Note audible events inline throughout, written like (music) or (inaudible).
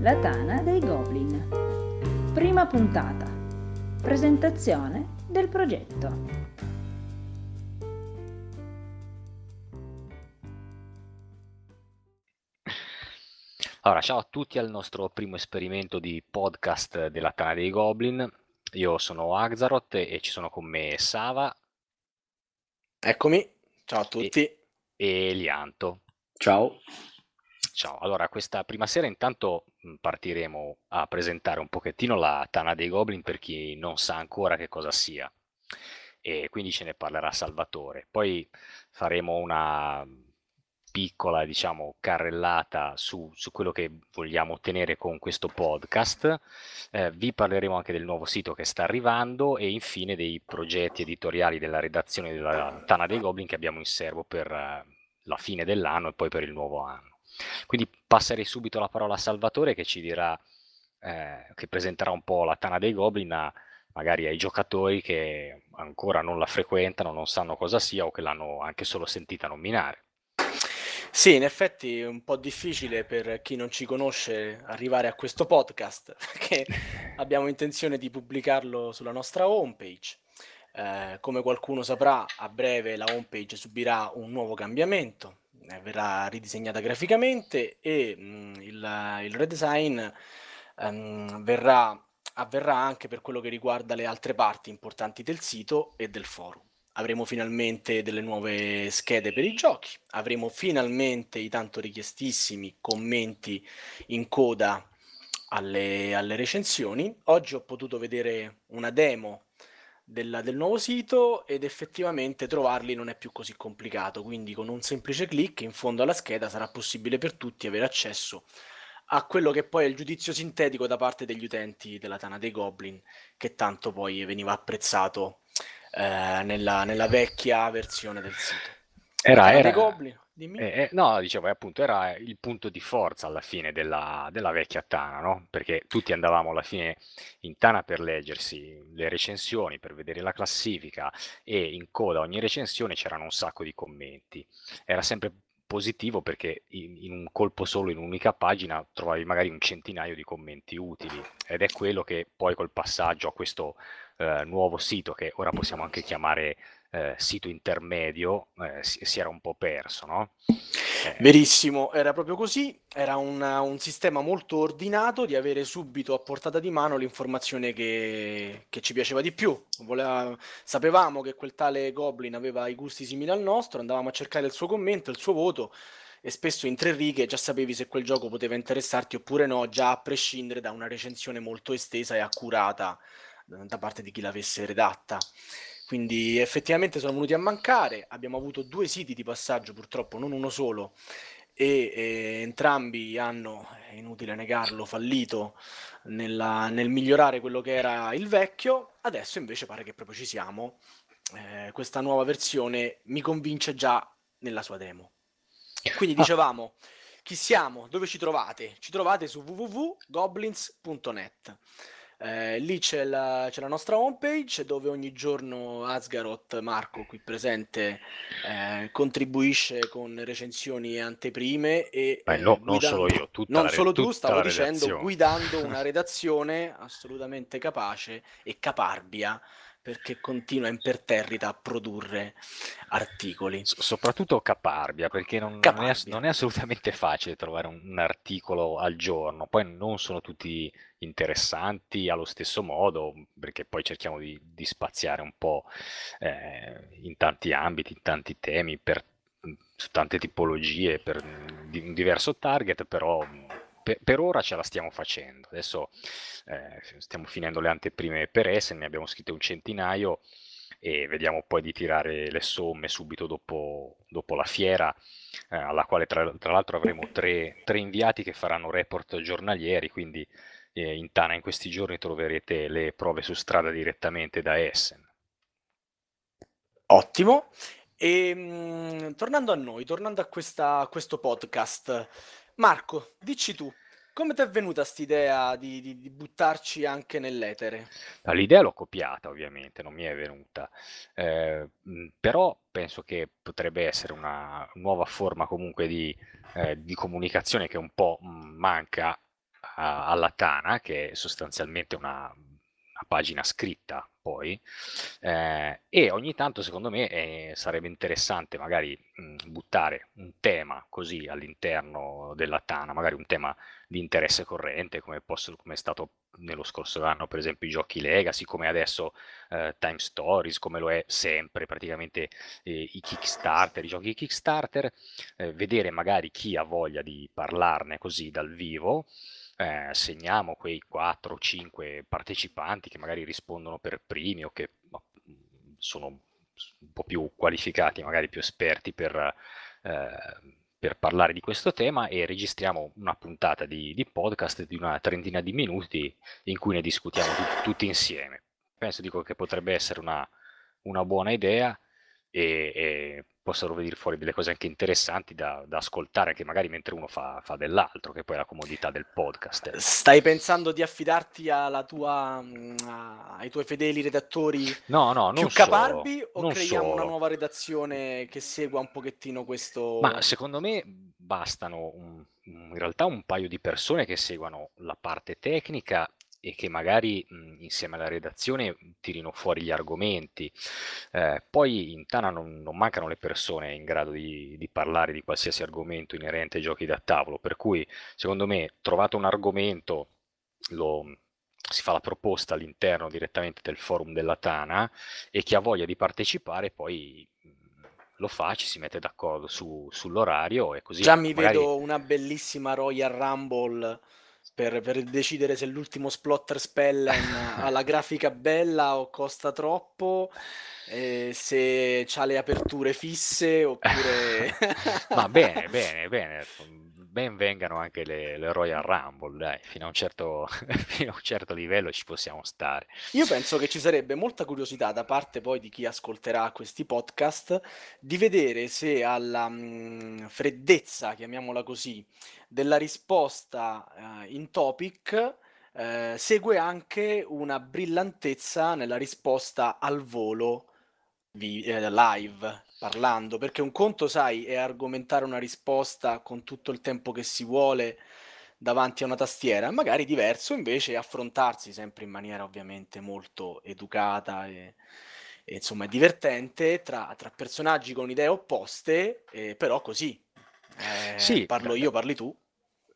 La Tana dei Goblin. Prima puntata. Presentazione del progetto. Allora, ciao a tutti al nostro primo esperimento di podcast della Tana dei Goblin. Io sono Axaroth e ci sono con me Sava. Eccomi, ciao a tutti. E, e Lianto. Ciao. Ciao, allora questa prima sera intanto partiremo a presentare un pochettino la Tana dei Goblin per chi non sa ancora che cosa sia e quindi ce ne parlerà Salvatore. Poi faremo una piccola, diciamo, carrellata su, su quello che vogliamo ottenere con questo podcast. Eh, vi parleremo anche del nuovo sito che sta arrivando e infine dei progetti editoriali della redazione della Tana dei Goblin che abbiamo in serbo per uh, la fine dell'anno e poi per il nuovo anno. Quindi passerei subito la parola a Salvatore che ci dirà, eh, che presenterà un po' la Tana dei Goblin a, magari ai giocatori che ancora non la frequentano, non sanno cosa sia o che l'hanno anche solo sentita nominare. Sì, in effetti è un po' difficile per chi non ci conosce arrivare a questo podcast, (laughs) perché (laughs) abbiamo intenzione di pubblicarlo sulla nostra homepage. Eh, come qualcuno saprà, a breve la homepage subirà un nuovo cambiamento, verrà ridisegnata graficamente e mh, mm, il, il, redesign um, verrà, avverrà anche per quello che riguarda le altre parti importanti del sito e del forum avremo finalmente delle nuove schede per i giochi, avremo finalmente i tanto richiestissimi commenti in coda alle, alle recensioni. Oggi ho potuto vedere una demo del, del, nuovo sito ed effettivamente trovarli non è più così complicato, quindi con un semplice clic in fondo alla scheda sarà possibile per tutti avere accesso a quello che poi è il giudizio sintetico da parte degli utenti della Tana dei Goblin, che tanto poi veniva apprezzato eh, nella, nella, vecchia versione del sito. Era, era. Goblin, eh, eh, no, dicevo, appunto, era il punto di forza alla fine della, della, vecchia Tana, no? Perché tutti andavamo alla fine in Tana per leggersi le recensioni, per vedere la classifica e in coda ogni recensione c'erano un sacco di commenti. Era sempre positivo perché in, in, un colpo solo, in un'unica pagina, trovavi magari un centinaio di commenti utili ed è quello che poi col passaggio a questo eh, nuovo sito che ora possiamo anche chiamare eh, sito intermedio eh, si, si, era un po' perso, no? Eh. Verissimo, era proprio così, era una, un sistema molto ordinato di avere subito a portata di mano l'informazione che, che ci piaceva di più. Voleva, sapevamo che quel tale Goblin aveva i gusti simili al nostro, andavamo a cercare il suo commento, il suo voto e spesso in tre righe già sapevi se quel gioco poteva interessarti oppure no, già a prescindere da una recensione molto estesa e accurata da parte di chi l'avesse redatta. Quindi effettivamente sono venuti a mancare, abbiamo avuto due siti di passaggio purtroppo, non uno solo, e, e entrambi hanno, è inutile negarlo, fallito nella, nel migliorare quello che era il vecchio, adesso invece pare che proprio ci siamo. Eh, questa nuova versione mi convince già nella sua demo. Quindi ah. dicevamo, chi siamo? Dove ci trovate? Ci trovate su www.goblins.net. Eh, lì c'è la, c'è la, nostra homepage dove ogni giorno Asgaroth, Marco qui presente, eh, contribuisce con recensioni e anteprime e Beh, no, guidando, non solo io, tutta non la, solo tu, stavo dicendo, guidando una (laughs) redazione assolutamente capace e caparbia perché continua imperterrita a produrre articoli. S- soprattutto caparbia, perché non, caparbia. Non, è, non, è, assolutamente facile trovare un, un, articolo al giorno, poi non sono tutti interessanti allo stesso modo, perché poi cerchiamo di, di spaziare un po' eh, in tanti ambiti, in tanti temi, per, su tante tipologie, per di, un diverso target, però per, per, ora ce la stiamo facendo. Adesso eh, stiamo finendo le anteprime per Essen, ne abbiamo scritte un centinaio e vediamo poi di tirare le somme subito dopo, dopo la fiera, eh, alla quale tra, tra l'altro avremo (laughs) tre, tre, inviati che faranno report giornalieri, quindi eh, in Tana in questi giorni troverete le prove su strada direttamente da Essen. Ottimo. E ehm, mh, tornando a noi, tornando a, questa, a questo podcast, Marco, dici tu, come ti è venuta quest'idea di, di, di buttarci anche nell'etere? L'idea l'ho copiata, ovviamente, non mi è venuta, eh, però penso che potrebbe essere una nuova forma comunque di, eh, di comunicazione che un po' manca a, alla Tana, che è sostanzialmente una pagina scritta poi eh, e ogni tanto secondo me eh, sarebbe interessante magari mh, buttare un tema così all'interno della Tana, magari un tema di interesse corrente come, posso, come è stato nello scorso anno per esempio i giochi Legacy, come adesso eh, Time Stories, come lo è sempre praticamente eh, i Kickstarter, i giochi Kickstarter, eh, vedere magari chi ha voglia di parlarne così dal vivo eh, segniamo quei 4 o 5 partecipanti che magari rispondono per primi o che sono un po' più qualificati, magari più esperti per, eh, per parlare di questo tema e registriamo una puntata di, di, podcast di una trentina di minuti in cui ne discutiamo tutti, tutti insieme. Penso dico che potrebbe essere una, una buona idea e, e possono venire fuori delle cose anche interessanti da, da ascoltare, che magari mentre uno fa, fa, dell'altro, che poi è la comodità del podcast. Stai pensando di affidarti tua, mm, ai tuoi fedeli redattori no, no, più caparbi o creiamo solo. una nuova redazione che segua un pochettino questo... Ma secondo me bastano un, in realtà un paio di persone che seguano la parte tecnica e che magari mh, insieme alla redazione tirino fuori gli argomenti. Eh, poi in Tana non, non, mancano le persone in grado di, di, parlare di qualsiasi argomento inerente ai giochi da tavolo, per cui secondo me trovato un argomento lo, si fa la proposta all'interno direttamente del forum della Tana e chi ha voglia di partecipare poi lo fa, ci si mette d'accordo su, sull'orario e così. Già mi magari... vedo una bellissima Royal Rumble per, per decidere se l'ultimo Splotter Spellen (laughs) ha la grafica bella o costa troppo, eh, se ha le aperture fisse oppure... (laughs) Ma bene, bene, bene (laughs) ben vengano anche le, le Royal Rumble, dai, fino a, un certo, (laughs) fino a un certo livello ci possiamo stare. Io penso che ci sarebbe molta curiosità da parte poi di chi ascolterà questi podcast di vedere se alla mh, mm, freddezza, chiamiamola così, della risposta uh, in topic uh, segue anche una brillantezza nella risposta al volo vi- eh, live parlando, perché un conto, sai, è argomentare una risposta con tutto il tempo che si vuole davanti a una tastiera, magari diverso invece affrontarsi sempre in maniera ovviamente molto educata e, e insomma divertente tra, tra, personaggi con idee opposte, eh, però così. Eh, sì, parlo io, parli tu.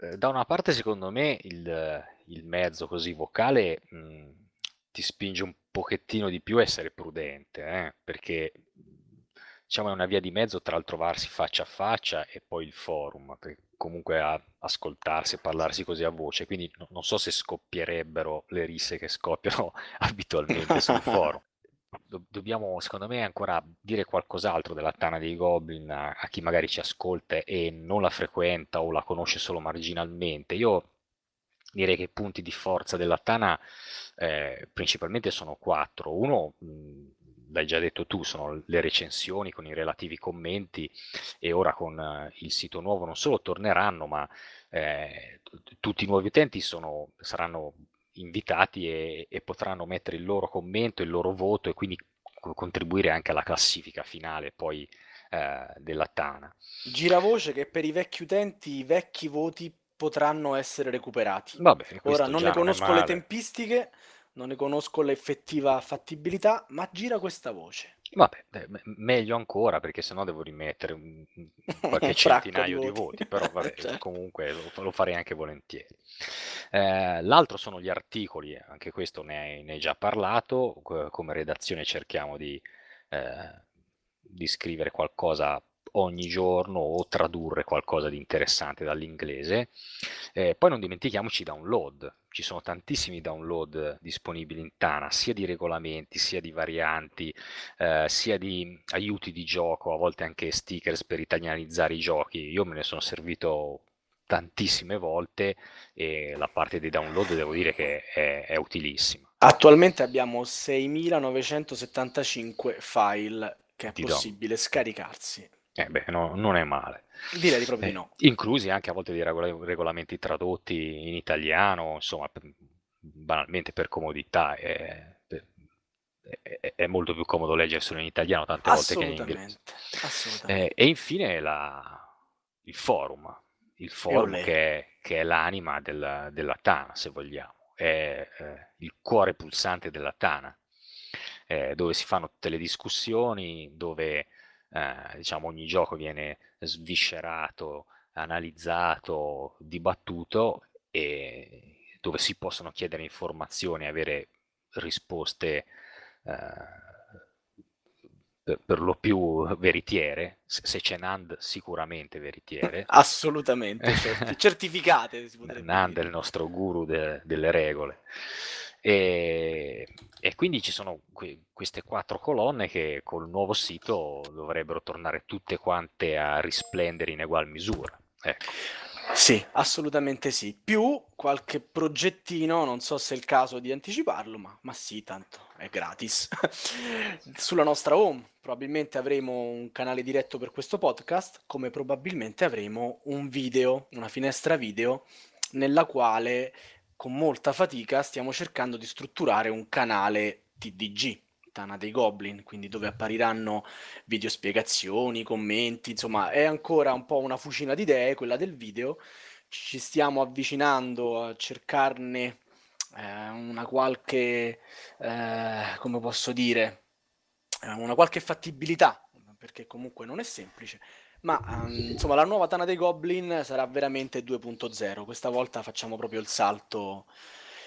Eh, da una parte, secondo me, il, il mezzo così vocale mh, ti spinge un pochettino di più essere prudente, eh? perché diciamo è una via di mezzo tra il trovarsi faccia a faccia e poi il forum, comunque a ascoltarsi e parlarsi così a voce, quindi no, non so se scoppierebbero le risse che scoppiano (laughs) abitualmente sul forum. Do- dobbiamo, secondo me, ancora dire qualcos'altro della Tana dei Goblin a-, a chi magari ci ascolta e non la frequenta o la conosce solo marginalmente. Io direi che i punti di forza della Tana eh, principalmente sono quattro. Uno, mh, l'hai già detto tu, sono le recensioni con i relativi commenti e ora con eh, il sito nuovo non solo torneranno, ma eh, tutti i nuovi utenti sono, saranno invitati e, e, potranno mettere il loro commento, il loro voto e quindi contribuire anche alla classifica finale poi eh, della Tana. Gira voce che per i vecchi utenti i vecchi voti potranno essere recuperati. Vabbè, Ora non ne conosco le tempistiche, non ne conosco l'effettiva fattibilità, ma gira questa voce. Vabbè, meglio ancora perché sennò devo rimettere un, (laughs) qualche centinaio di voti. di voti, però vabbè, (laughs) cioè. comunque lo, lo, farei anche volentieri. Eh, l'altro sono gli articoli, anche questo ne hai, ne hai già parlato, come redazione cerchiamo di, eh, di scrivere qualcosa ogni giorno o tradurre qualcosa di interessante dall'inglese. Eh, poi non dimentichiamoci i download, ci sono tantissimi download disponibili in Tana, sia di regolamenti, sia di varianti, eh, sia di aiuti di gioco, a volte anche stickers per italianizzare i giochi. Io me ne sono servito tantissime volte e la parte dei download devo dire che è, è utilissima. Attualmente abbiamo 6975 file che è possibile do. scaricarsi. Eh beh, no, non è male. Direi di proprio eh, di no. Inclusi anche a volte dei regola- regolamenti tradotti in italiano, insomma, per, banalmente per comodità. È, è, è, molto più comodo leggerselo in italiano tante volte che in inglese. Eh, e infine la, il forum, il forum che è, che è, l'anima del, della Tana, se vogliamo, è eh, il cuore pulsante della Tana, eh, dove si fanno tutte le discussioni, dove eh, diciamo, ogni gioco viene sviscerato, analizzato, dibattuto e dove si possono chiedere informazioni, avere risposte eh, per, per, lo più veritiere, se, c'è Nand sicuramente veritiere. (laughs) Assolutamente, certi- (laughs) certificate. Nand è il nostro guru de, delle regole. E, e, quindi ci sono que- queste quattro colonne che col nuovo sito dovrebbero tornare tutte quante a risplendere in egual misura. Ecco. Sì, assolutamente sì. Più qualche progettino, non so se è il caso di anticiparlo, ma, ma sì, tanto è gratis. (laughs) Sulla nostra home probabilmente avremo un canale diretto per questo podcast, come probabilmente avremo un video, una finestra video, nella quale con molta fatica stiamo cercando di strutturare un canale TDG, Tana dei Goblin, quindi dove appariranno video spiegazioni, commenti, insomma è ancora un po' una fucina di idee quella del video, ci stiamo avvicinando a cercarne eh, una qualche, eh, come posso dire, eh, una qualche fattibilità, perché comunque non è semplice, ma um, insomma la nuova Tana dei Goblin sarà veramente 2.0, questa volta facciamo proprio il salto,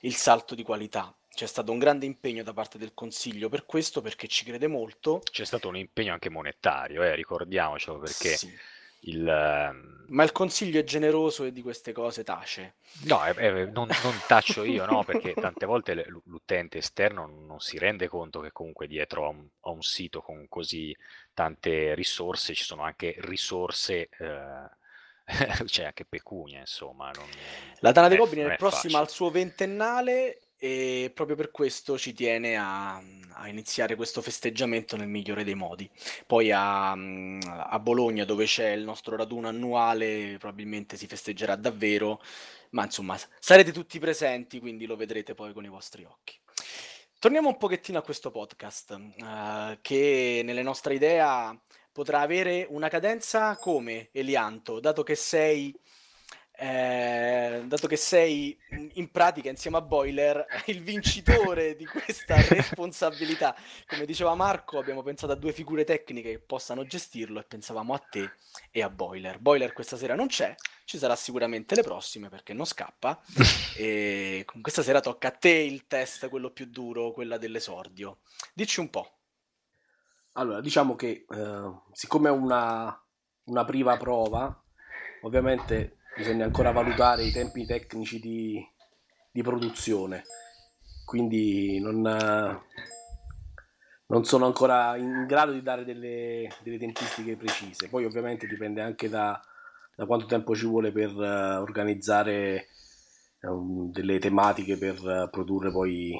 il salto di qualità. C'è stato un grande impegno da parte del Consiglio per questo, perché ci crede molto. C'è stato un impegno anche monetario, eh, ricordiamocelo, perché sì. Il... Ehm, Ma il Consiglio è generoso e di queste cose tace. No, eh, (laughs) eh, non, non, taccio io, no, perché tante volte l'utente esterno non si rende conto che comunque dietro a un, a un sito con così tante risorse ci sono anche risorse... Eh, (laughs) c'è anche pecunia, insomma. Non, la Tana dei Goblin è prossima al suo ventennale e proprio per questo ci tiene a, a, iniziare questo festeggiamento nel migliore dei modi. Poi a, a, Bologna, dove c'è il nostro raduno annuale, probabilmente si festeggerà davvero, ma insomma sarete tutti presenti, quindi lo vedrete poi con i vostri occhi. Torniamo un pochettino a questo podcast, uh, che nelle nostre idee potrà avere una cadenza come Elianto, dato che sei eh, dato che sei in pratica insieme a Boiler (laughs) il vincitore di questa (laughs) responsabilità. Come diceva Marco, abbiamo pensato a due figure tecniche che possano gestirlo e pensavamo a te e a Boiler. Boiler questa sera non c'è, ci sarà sicuramente le prossime perché non scappa. (laughs) e questa sera tocca a te il test, quello più duro, quella dell'esordio. Dici un po'. Allora, diciamo che eh, siccome è una, una prima prova, ovviamente bisogna ancora valutare i tempi tecnici di, di produzione, quindi non, non, sono ancora in grado di dare delle, delle tempistiche precise. Poi ovviamente dipende anche da, da quanto tempo ci vuole per uh, organizzare um, delle tematiche per uh, produrre poi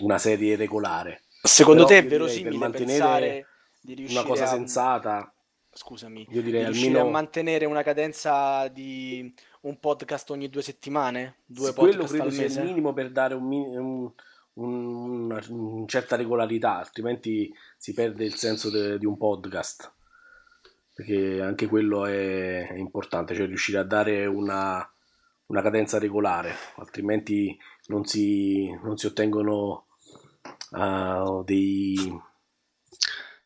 una serie regolare. Secondo Però te è verosimile per mantenere una cosa a... senzata scusami, io direi riuscire almeno... a mantenere una cadenza di un podcast ogni due settimane? Due sì, quello credo sia il minimo per dare un, un, un, una, una, certa regolarità, altrimenti si perde il senso de, di un podcast. Perché anche quello è, è importante, cioè riuscire a dare una, una cadenza regolare, altrimenti non si, non si ottengono uh, dei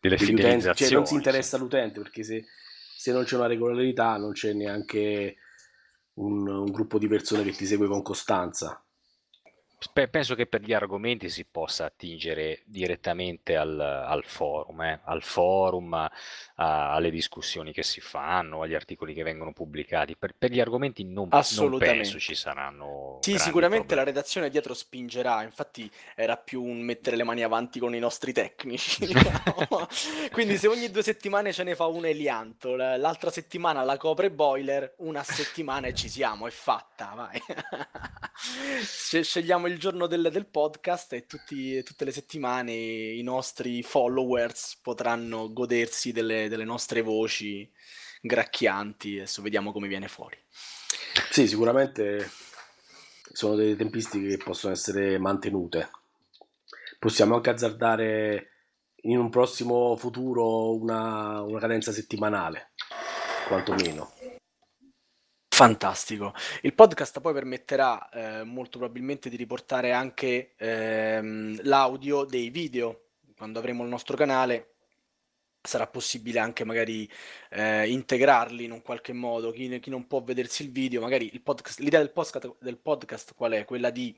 delle fidelizzazioni. Cioè non si interessa l'utente perché se, se, non c'è una regolarità non c'è neanche un, un gruppo di persone che ti segue con costanza penso che per gli argomenti si possa attingere direttamente al, al forum, eh? al forum a, a, alle discussioni che si fanno, agli articoli che vengono pubblicati. Per, per gli argomenti non, non, penso ci saranno. Sì, sicuramente problemi. la redazione dietro spingerà, infatti era più un mettere le mani avanti con i nostri tecnici. (laughs) Diciamo. Quindi se ogni due settimane ce ne fa uno Elianto, l'altra settimana la copre Boiler, una settimana e ci siamo, è fatta, vai. (laughs) Scegliamo il giorno del, del podcast e tutti, tutte le settimane i nostri followers potranno godersi delle, delle nostre voci gracchianti, adesso vediamo come viene fuori. Sì, sicuramente sono delle tempistiche che possono essere mantenute. Possiamo anche azzardare in un prossimo futuro una, una cadenza settimanale, quantomeno. Fantastico. Il podcast poi permetterà eh, molto probabilmente di riportare anche ehm, l'audio dei video. Quando avremo il nostro canale sarà possibile anche magari eh, integrarli in un qualche modo. Chi, chi, non può vedersi il video, magari il podcast, l'idea del podcast, del podcast qual è? Quella di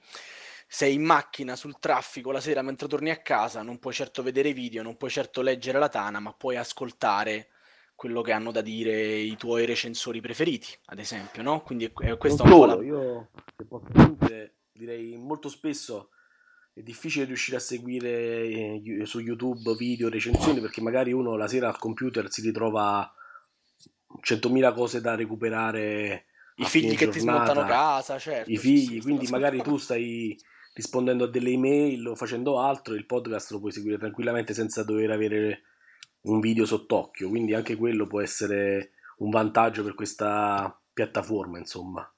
sei in macchina sul traffico la sera mentre torni a casa, non puoi certo vedere video, non puoi certo leggere la tana, ma puoi ascoltare quello che hanno da dire i tuoi recensori preferiti, ad esempio, no? Quindi è, questo non solo, la... io se posso aggiungere, direi molto spesso è difficile riuscire a seguire eh, su YouTube video, recensioni, perché magari uno la sera al computer si ritrova 100.000 cose da recuperare. I figli che ti smontano casa, certo. I figli, quindi magari tu stai rispondendo a delle email o facendo altro, il podcast lo puoi seguire tranquillamente senza dover avere un video sott'occhio, quindi anche quello può essere un vantaggio per questa piattaforma, insomma.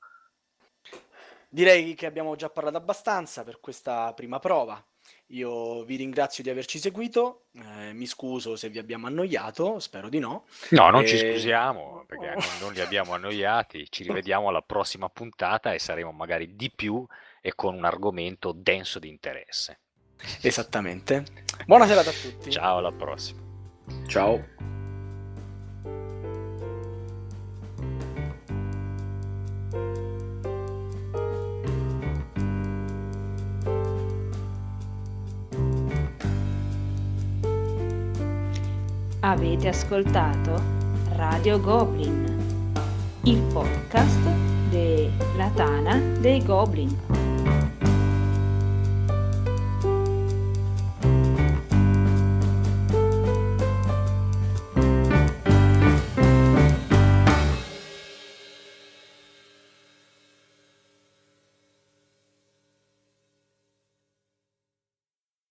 Direi che abbiamo già parlato abbastanza per questa prima prova. Io vi ringrazio di averci seguito, eh, mi scuso se vi abbiamo annoiato, spero di no. No, non e... ci scusiamo perché non li abbiamo annoiati, ci rivediamo alla prossima puntata e saremo magari di più e con un argomento denso di interesse. Esattamente. Buona serata a tutti. Ciao, alla prossima. Ciao. Avete ascoltato Radio Goblin, il podcast della Tana dei Goblin.